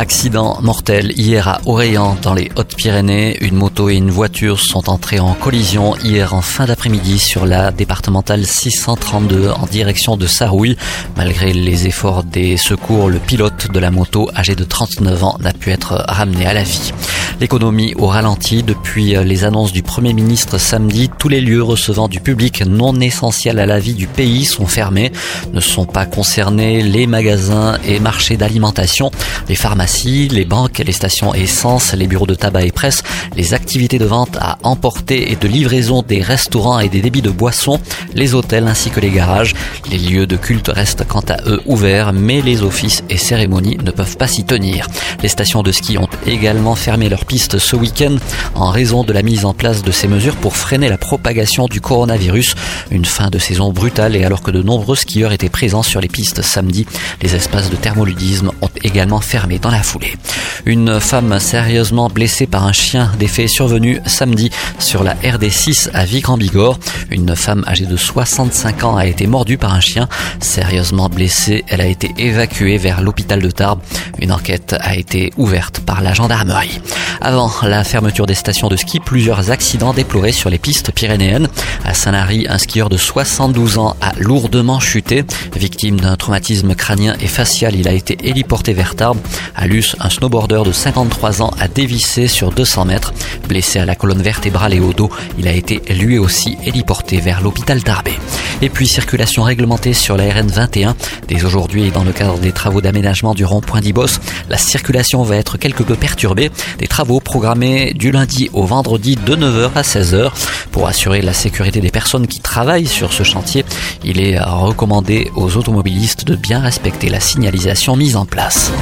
Accident mortel hier à Orléans dans les Hautes-Pyrénées. Une moto et une voiture sont entrées en collision hier en fin d'après-midi sur la départementale 632 en direction de Sarouille. Malgré les efforts des secours, le pilote de la moto âgé de 39 ans n'a pu être ramené à la vie. L'économie au ralenti depuis les annonces du Premier ministre samedi. Tous les lieux recevant du public non essentiel à la vie du pays sont fermés. Ne sont pas concernés les magasins et marchés d'alimentation, les pharmacies, les banques, les stations essence, les bureaux de tabac et presse, les activités de vente à emporter et de livraison des restaurants et des débits de boissons, les hôtels ainsi que les garages. Les lieux de culte restent quant à eux ouverts, mais les offices et cérémonies ne peuvent pas s'y tenir. Les stations de ski ont également fermé leurs pistes ce week-end en raison de la mise en place de ces mesures pour freiner la propagation du coronavirus. Une fin de saison brutale et alors que de nombreux skieurs étaient présents sur les pistes samedi, les espaces de thermoludisme ont également fermé dans la foulée. Une femme sérieusement blessée par un chien, des faits survenus samedi sur la RD6 à Vic-en-Bigorre. Une femme âgée de 65 ans a été mordue par un chien. Sérieusement blessée, elle a été évacuée vers l'hôpital de Tarbes. Une enquête a été ouverte par la gendarmerie. Avant la fermeture des stations de ski, plusieurs accidents déplorés sur les pistes pyrénéennes. À Saint-Lary, un skieur de 72 ans a lourdement chuté. Victime d'un traumatisme crânien et facial, il a été héliporté vers Tarbes. À Luce, un snowboarder de 53 ans a dévissé sur 200 mètres. Blessé à la colonne vertébrale et au dos, il a été lui aussi héliporté vers l'hôpital d'Arbé. Et puis circulation réglementée sur la RN 21. Dès aujourd'hui, dans le cadre des travaux d'aménagement du rond-point d'Ibos, la circulation va être quelque peu perturbée. Des travaux programmés du lundi au vendredi de 9h à 16h. Pour assurer la sécurité des personnes qui travaillent sur ce chantier, il est recommandé aux automobilistes de bien respecter la signalisation mise en place.